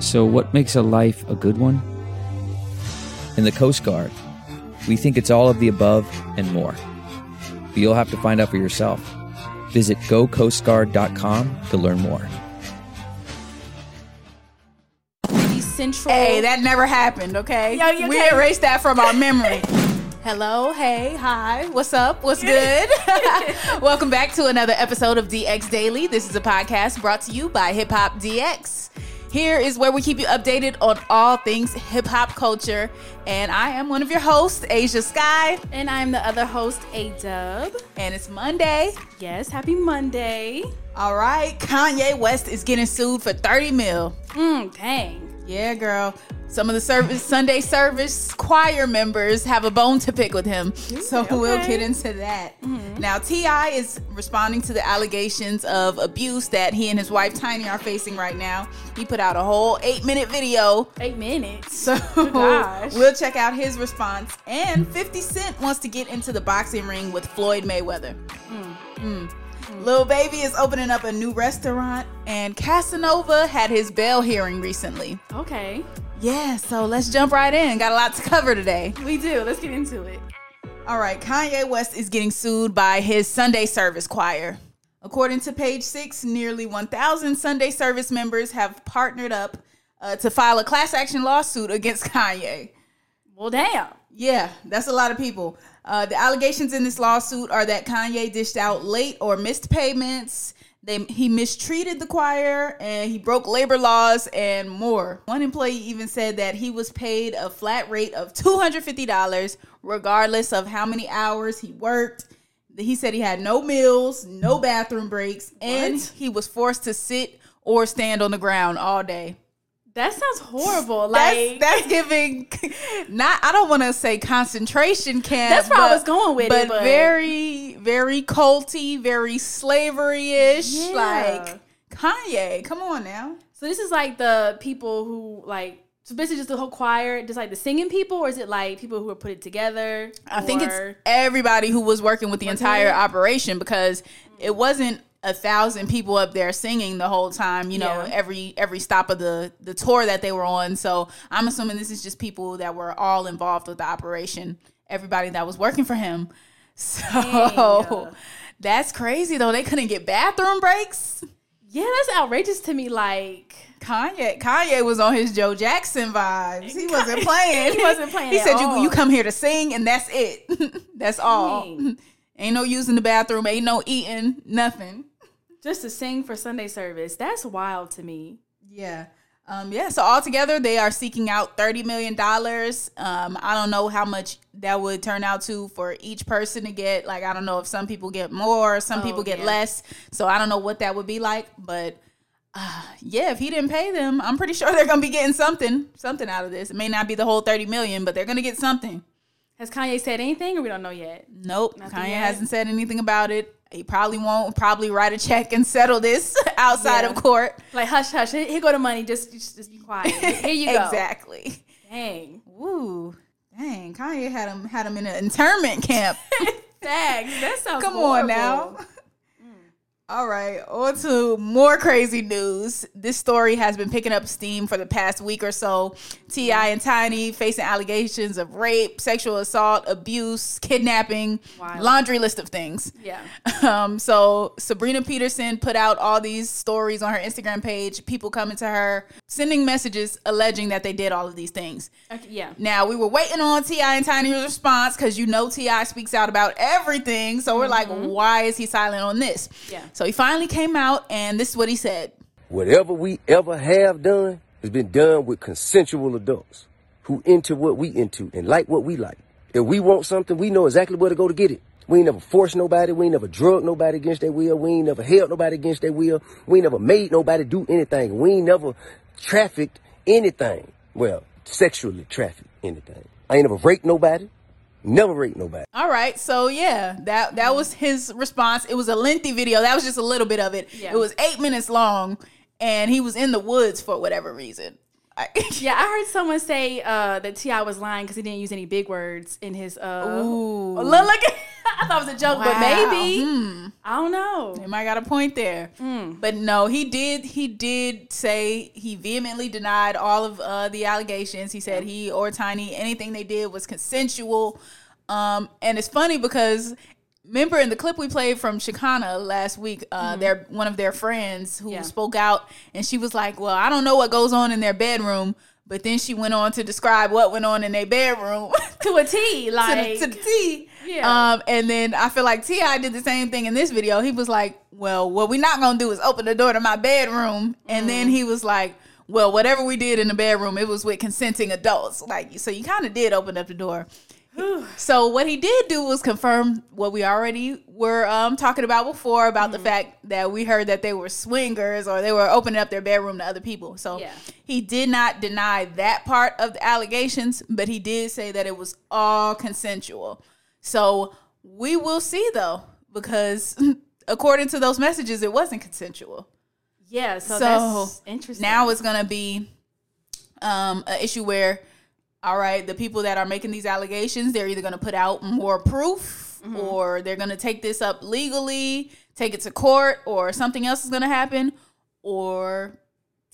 So, what makes a life a good one? In the Coast Guard, we think it's all of the above and more. But you'll have to find out for yourself. Visit gocoastguard.com to learn more. Central. Hey, that never happened, okay? Yo, you we okay? erased that from our memory. Hello, hey, hi, what's up? What's good? Welcome back to another episode of DX Daily. This is a podcast brought to you by Hip Hop DX. Here is where we keep you updated on all things hip hop culture. And I am one of your hosts, Ashia Skye. And I'm the other host, A Dub. And it's Monday. Yes, happy Monday. All right, Kanye West is getting sued for 30 mil. Mm, dang. Yeah, girl. Some of the service Sunday service choir members have a bone to pick with him. So okay. we'll get into that. Mm-hmm. Now T.I. is responding to the allegations of abuse that he and his wife Tiny are facing right now. He put out a whole eight minute video. Eight minutes. So we'll check out his response. And 50 Cent wants to get into the boxing ring with Floyd Mayweather. Mm. Lil Baby is opening up a new restaurant, and Casanova had his bail hearing recently. Okay. Yeah, so let's jump right in. Got a lot to cover today. We do. Let's get into it. All right, Kanye West is getting sued by his Sunday service choir. According to page six, nearly 1,000 Sunday service members have partnered up uh, to file a class action lawsuit against Kanye. Well, damn. Yeah, that's a lot of people. Uh, the allegations in this lawsuit are that Kanye dished out late or missed payments. They, he mistreated the choir and he broke labor laws and more. One employee even said that he was paid a flat rate of $250 regardless of how many hours he worked. He said he had no meals, no bathroom breaks, and What? he was forced to sit or stand on the ground all day. That sounds horrible. Like that's giving not I don't want to say concentration camp. That's where I was going with it, but but- very very culty, very slavery ish. Yeah. Like Kanye, come on now. So this is like the people who like so basically just the whole choir, just like the singing people, or is it like people who are put it together? I think it's everybody who was working with the entire operation because it wasn't a thousand people up there singing the whole time. You know, Yeah. every every stop of the the tour that they were on. So I'm assuming this is just people that were all involved with the operation. Everybody that was working for him. So Dang. that's crazy though. They couldn't get bathroom breaks. yeah, that's outrageous to me. Like Kanye, Kanye was on his Joe Jackson vibes. He wasn't playing. He wasn't playing He said, "You you come here to sing, and that's it. that's all. Dang. Ain't no using the bathroom. Ain't no eating. Nothing." Just to sing for Sunday service, that's wild to me. Yeah. Um, yeah. So altogether, they are seeking out thirty million dollars. Um, I don't know how much that would turn out to for each person to get. Like, I don't know if some people get more, some Oh, people get yeah. less. So I don't know what that would be like. But uh, yeah, if he didn't pay them, I'm pretty sure they're gonna be getting something, something out of this. It may not be the whole thirty million, but they're gonna get something. Has Kanye said anything, or we don't know yet? Nope. Nothing Kanye yet? hasn't said anything about it. He probably won't. Probably write a check and settle this outside Yeah. of court. Like hush, hush. Here go the money. Just, just, just be quiet. Here you go. exactly. Dang. Woo. Dang, Kanye had him had him in an internment camp. Thanks. That sounds. Come horrible. on now. All right, on to more crazy news. This story has been picking up steam for the past week or so. T.I. and Tiny facing allegations of rape, sexual assault, abuse, kidnapping, Wild. laundry list of things. Yeah. Um, so Sabrina Peterson put out all these stories on her Instagram page, people coming to her, sending messages alleging that they did all of these things. Okay, yeah. Now we were waiting on T.I. and Tiny's response because you know T.I. speaks out about everything. So we're like, why is he silent on this? Yeah. So he finally came out, and this is what he said. Whatever we ever have done has been done with consensual adults who into what we into and like what we like. If we want something, we know exactly where to go to get it. We ain't never forced nobody. We ain't never drug nobody against their will. We ain't never held nobody against their will. We ain't never made nobody do anything. We ain't never trafficked anything. Well, sexually trafficked anything. I ain't never raped nobody. Never raped nobody. All right, so yeah, that that was his response. It was a lengthy video. That was just a little bit of it. Yeah. It was eight minutes long, and he was in the woods for whatever reason. I, Yeah, I heard someone say uh, that T.I. was lying because he didn't use any big words in his. Uh, Ooh. Look, look, I thought it was a joke, but maybe Hmm. I don't know. They might got a point there. But no, he did he did say he vehemently denied all of uh, the allegations. He said he or Tiny anything they did was consensual. Um, and it's funny because remember in the clip we played from Shekinah last week, uh, their one of their friends who Yeah. spoke out and she was like, "Well, I don't know what goes on in their bedroom." But then she went on to describe what went on in their bedroom To a T, to, like the, to the T. Yeah. Um, and then I feel like T.I. did the same thing in this video. He was like, "Well, what we're not gonna do is open the door to my bedroom." And then he was like, "Well, whatever we did in the bedroom, it was with consenting adults." Like, so you kind of did open up the door. so what he did do was confirm what we already were um, talking about before about the fact that we heard that they were swingers or they were opening up their bedroom to other people. So Yeah. he did not deny that part of the allegations, but he did say that it was all consensual. So we will see though, because according to those messages, it wasn't consensual. yeah. So, So, that's interesting. Now it's gonna be um, an issue where, all right, the people that are making these allegations, they're either gonna put out more proof, Mm-hmm. or they're gonna take this up legally, take it to court, or something else is gonna happen, or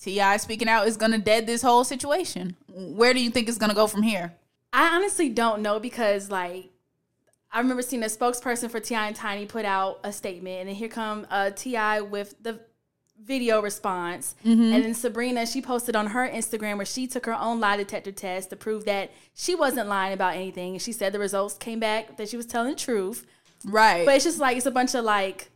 T.I. speaking out is gonna dead this whole situation. Where do you think it's gonna go from here? I honestly don't know because like I remember seeing a spokesperson for T.I. and Tiny put out a statement, and then here come uh, T.I. with the video response, Mm-hmm. and then Sabrina she posted on her Instagram where she took her own lie detector test to prove that she wasn't lying about anything, and she said the results came back that she was telling the truth. Right. But it's just like it's a bunch of like,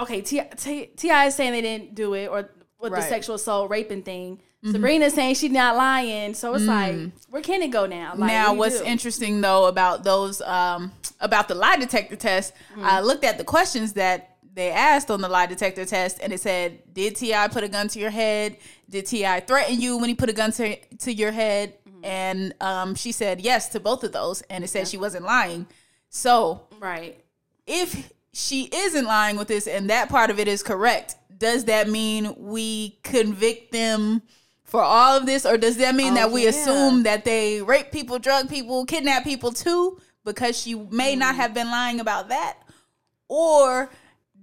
okay, T.I. is saying they didn't do it, or with the sexual assault raping thing. Sabrina's saying she's not lying, so it's like, where can it go now? Like, now, what what's do? interesting though about those um, about the lie detector test, I looked at the questions that they asked on the lie detector test, and it said, "Did T.I. put a gun to your head? Did T.I. threaten you when he put a gun to to your head?" And um, she said yes to both of those, and it said she wasn't lying. So right? if she isn't lying with this and that part of it is correct, does that mean we convict them for all of this, or does that mean Oh, that we yeah. assume that they rape people, drug people, kidnap people too, because she may not Mm. have been lying about that? Or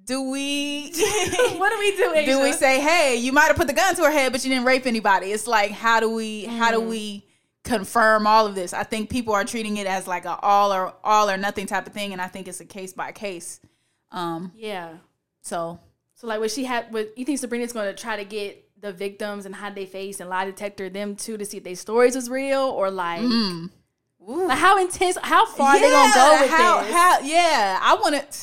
do we what do we do? do we say, hey, you might have put the gun to her head, but you didn't rape anybody? It's like, how do we how Mm. do we confirm all of this? I think people are treating it as like a all or all or nothing type of thing, and I think it's a case by case. Um, Yeah. so So like, what she had? What you think Sabrina's going to try to get the victims and how they face and lie detector them too to see if their stories was real or like, like how intense? How far they gonna go with how, this? How, yeah, I want to.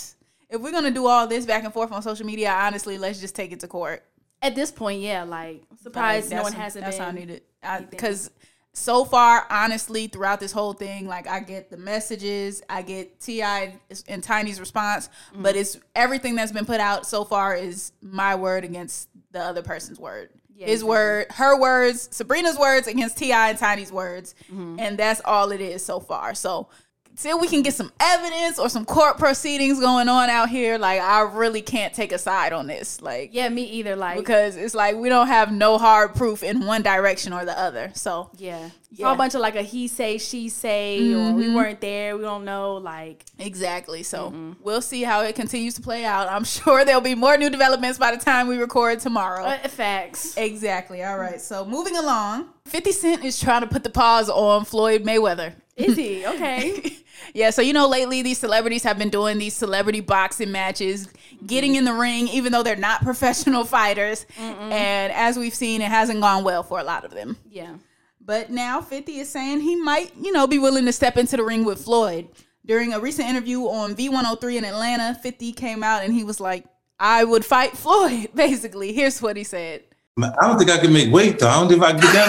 If we're gonna do all this back and forth on social media, honestly, let's just take it to court. At this point, yeah, like I'm surprised no one hasn't That's been. how I need it. Because so far, honestly, throughout this whole thing, like I get the messages, I get T.I. and Tiny's response, Mm-hmm. but it's everything that's been put out so far is my word against the other person's word. Yeah, His exactly. word, her words, Sabrina's words against T.I. and Tiny's words, Mm-hmm. and that's all it is so far. So. Till we can get some evidence or some court proceedings going on out here, like I really can't take a side on this. Like, Yeah, me either. Like, because it's like we don't have no hard proof in one direction or the other. So yeah, all a bunch of like a he say, she say, or Mm-hmm. we weren't there, we don't know. Like, Exactly. So we'll see how it continues to play out. I'm sure there'll be more new developments by the time we record tomorrow. uh, facts. Exactly. All right. So moving along, 50 Cent is trying to put the pause on Floyd Mayweather. Is he? Okay. Yeah, so you know, lately these celebrities have been doing these celebrity boxing matches, getting in the ring, even though they're not professional fighters. And as we've seen, it hasn't gone well for a lot of them. yeah. But now 50 is saying he might, you know, be willing to step into the ring with Floyd. During a recent interview on V103 in Atlanta, 50 came out and he was like, I would fight Floyd, basically. Here's what he said. I don't think I can make weight though. I don't think if I can get down.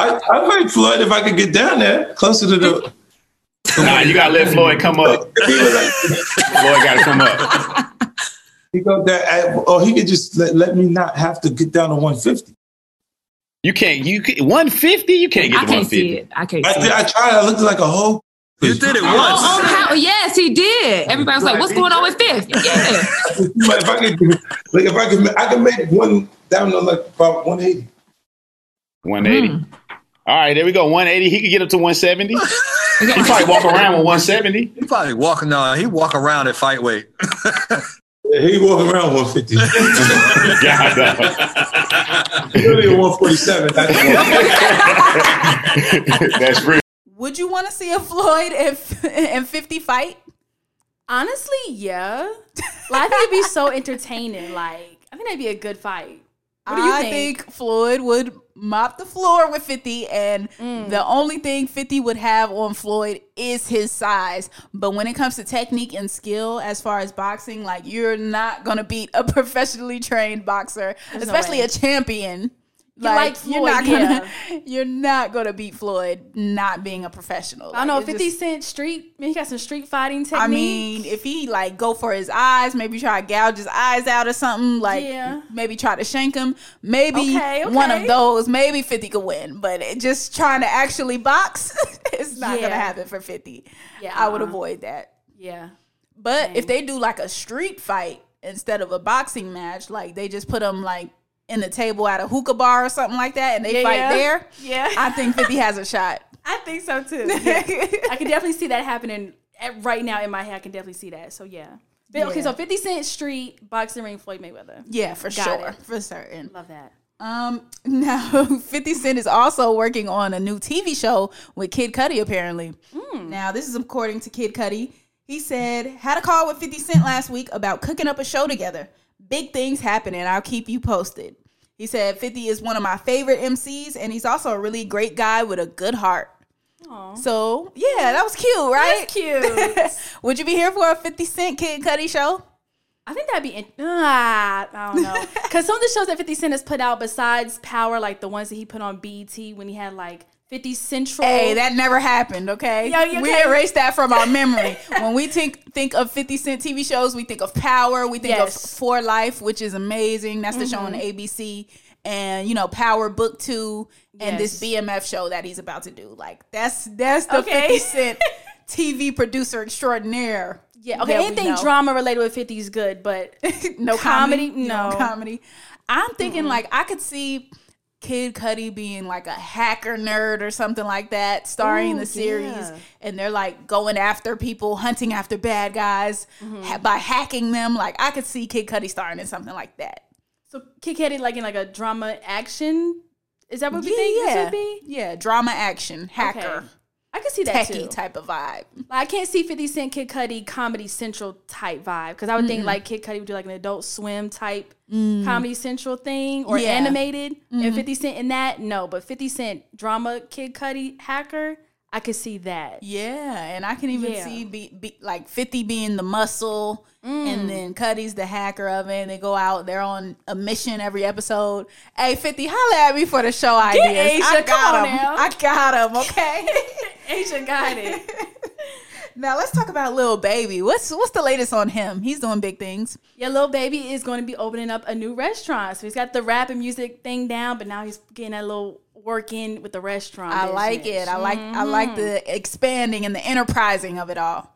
I, I fight Floyd if I could get down there, closer to the. Nah, you gotta let Floyd come up. If he was like, Floyd gotta come up. he go there, I- or he could just let, let me not have to get down to 150. You can't. You can, 150. You can't get I can't see 150. it. I can't I, see did, it. I tried. I looked like a whole. You did it Oh, once. oh, how, yes, he did. Everybody was like, "What's going on with Fifth?" Yeah, if I could, like, if I could, I can make one down to like about 180. 180. Hmm. All right, there we go. 180. He could get up to 170. He probably walk around with 170. He probably walking on. He walk around at fight weight. He walk around 150. God, no. Really 147. That's That's real. Would you want to see a Floyd and, and 50 fight? Honestly, yeah. Like, I think it'd be so entertaining. Like, I think that'd be a good fight. What do you I think? Floyd would mop the floor with 50, and Mm. the only thing 50 would have on Floyd is his size. But when it comes to technique and skill, as far as boxing, like you're not gonna beat a professionally trained boxer, no especially way. a champion. Like you're not gonna yeah. you're not gonna beat Floyd not being a professional. I know. Like, it 50 just- Cent street, he got some street fighting technique. I mean, if he like go for his eyes, maybe try to gouge his eyes out or something, like Yeah. maybe try to shank him. Maybe Okay, one of those, maybe 50 could win, but it, just trying to actually box, it's not gonna happen for 50. Yeah, I would uh-uh. avoid that. yeah. But if they do like a street fight instead of a boxing match, like they just put them like in the table at a hookah bar or something like that, and they Yeah, fight yeah. there, Yeah. I think 50 has a shot. I think so too. Yeah. I can definitely see that happening right now in my head. I can definitely see that. So yeah. Okay, so 50 Cent Street, boxing ring, Floyd Mayweather. Yeah, for Got sure, it. for certain. Love that. Um, now 50 Cent is also working on a new TV show with Kid Cudi, apparently. Now, this is according to Kid Cudi. He said, had a call with 50 Cent last week about cooking up a show together. Big things happening. I'll keep you posted. He said 50 is one of my favorite MCs, and he's also a really great guy with a good heart. So, yeah, that was cute, right? That's cute. Would you be here for a 50 Cent Kid Cudi show? I think that'd be, in- ah, I don't know. Because some of the shows that 50 Cent has put out, besides Power, like the ones that he put on BET when he had like 50 Central. Hey, that never happened, okay? Yeah, you We okay? erased that from our memory. when we think think of 50 Cent TV shows, we think of Power, we think Yes. Mm-hmm. of For Life, which is amazing. That's the show on ABC. And you know, Power Book 2 and this BMF show that he's about to do. Like that's that's the Okay. 50 Cent TV producer extraordinaire. yeah, okay, anything drama related with 50 is good, but no comedy, comedy, no. comedy. I'm thinking like I could see Kid Cudi being like a hacker nerd or something like that, starring in Ooh, the series, yeah. and they're like going after people, hunting after bad guys Mm-hmm. ha- by hacking them. Like I could see Kid Cudi starring in something like that. So Kid Cudi like in like a drama action. Is that what we think this would be? yeah, drama action, hacker, Okay. I can see that techie too. type of vibe. Like, I can't see 50 Cent Kid Cudi Comedy Central type vibe because I would think like Kid Cudi would do like an Adult Swim type Comedy Central thing or Yeah. animated. And 50 Cent in that, no. But 50 Cent drama Kid Cudi hacker, I could see that. Yeah, and I can even Yeah. see be, be like Fifty being the muscle, Mm. and then Cudi's the hacker of it. And they go out, they're on a mission every episode. Hey, Fifty, holla at me for the show ideas. Ashia, I got them. I got them. Okay. Ashia got it. now let's talk about Lil Baby. What's what's the latest on him? He's doing big things. Yeah, Lil Baby is going to be opening up a new restaurant. So he's got the rap and music thing down, but now he's getting that little work in with the restaurant. I like it. I like I like mm-hmm. the expanding and the enterprising of it all.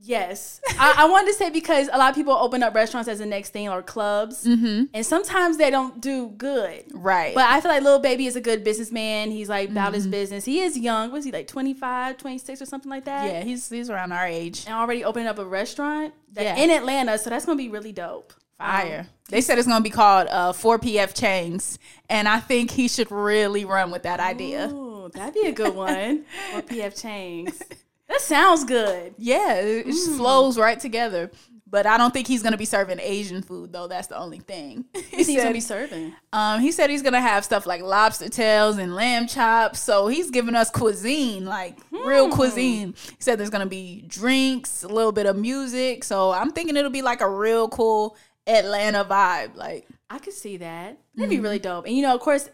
Yes, I, I wanted to say because a lot of people open up restaurants as the next thing or clubs, mm-hmm. and sometimes they don't do good. Right. But I feel like Lil Baby is a good businessman. He's like about his business. He is young. Was he like 25, 26 or something like that? yeah, he's he's around our age. And already opening up a restaurant that- Yeah. in Atlanta, so that's gonna be really dope. Fire. They said it's gonna be called uh, 4PF Chains, and I think he should really run with that idea. Ooh, that'd be a good one. or PF Chang's. That sounds good. Yeah, it it just mm. flows right together. But I don't think he's gonna be serving Asian food though. That's the only thing. He he's gonna be serving. um, he said he's gonna have stuff like lobster tails and lamb chops. So he's giving us cuisine, like real hmm. cuisine. He said there's gonna be drinks, a little bit of music. So I'm thinking it'll be like a real cool Atlanta vibe. Like I could see that. That'd be mm-hmm. really dope. And you know, of course,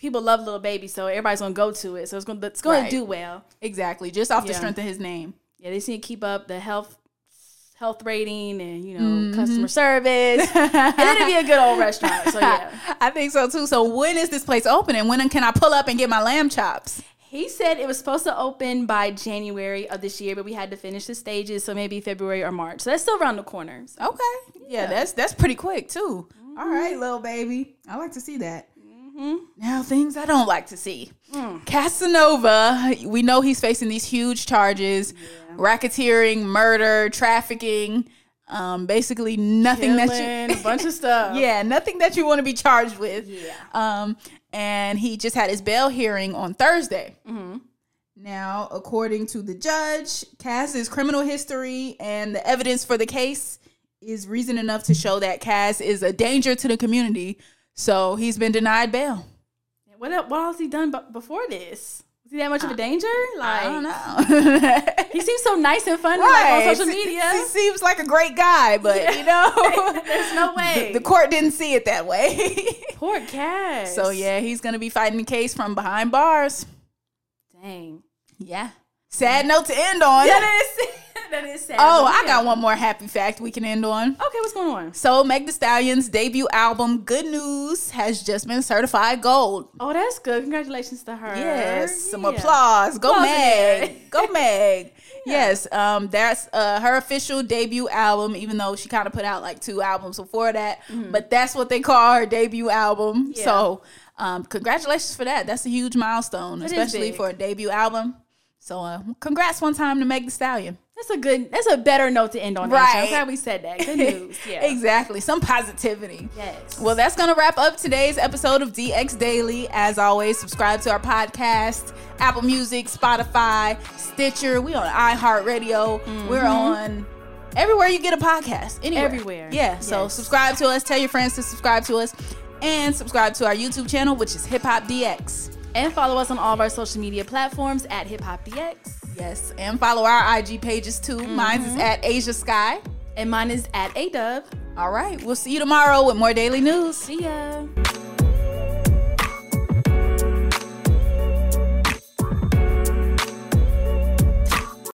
people love Lil Baby, so everybody's gonna go to it. So it's gonna it's gonna Right. do well. exactly, just off the strength of his name. Yeah, they need to keep up the health health rating and you know mm-hmm. customer service. and it'd be a good old restaurant. So yeah. I think so too. So when is this place opening? When can I pull up and get my lamb chops? He said it was supposed to open by January of this year, but we had to finish the stages, so maybe February or March. So that's still around the corner. So Okay. Yeah, that's that's pretty quick too. Mm-hmm. All right, Lil Baby. I like to see that. Now things I don't like to see. Casanova, we know he's facing these huge charges: racketeering, murder, trafficking. Um, basically nothing that you a bunch of stuff. yeah, nothing that you want to be charged with. Yeah. Um, and he just had his bail hearing on Thursday. Mm-hmm. Now, according to the judge, Cass's criminal history and the evidence for the case is reason enough to show that Cass is a danger to the community. So he's been denied bail. What el- what else he done before this? Is he that much of a danger? Like I don't know. he seems so nice and funny like, on social media. He seems like a great guy, but you know, There's no way. the, the court didn't see it that way. Poor Cass. so yeah, he's gonna be fighting the case from behind bars. Dang. Yeah. Sad note to end on. That is that is sad. Oh, I got one more happy fact we can end on. Okay, what's going on? So, Meg Thee Stallion's debut album, Good News, has just been certified gold. Oh, that's good. Congratulations to her. Yes, some Yeah. applause. Go Applause. Meg. Go Meg. Yes, um, that's uh, her official debut album, even though she kind of put out like two albums before that. But that's what they call her debut album. Mm-hmm. Yeah. So, um, congratulations for that. That's a huge milestone, It especially for a debut album. So, uh, congrats one time to Meg Thee Stallion. That's a good. That's a better note to end on. Right. Right. I'm glad we said that. Good news. Yeah. exactly. Some positivity. Yes. Well, that's going to wrap up today's episode of DX Daily. As always, subscribe to our podcast, Apple Music, Spotify, Stitcher. We on iHeartRadio. We're mm-hmm. on everywhere you get a podcast. Anywhere. Everywhere. Yeah. So subscribe to us. Tell your friends to subscribe to us. And subscribe to our YouTube channel, which is Hip Hop DX. and follow us on all of our social media platforms at Hip Hop DX. Yes. And follow our IG pages too. Mine is mm-hmm. at Ashia Skye. And mine is at A Dub. All right. We'll see you tomorrow with more daily news. See ya.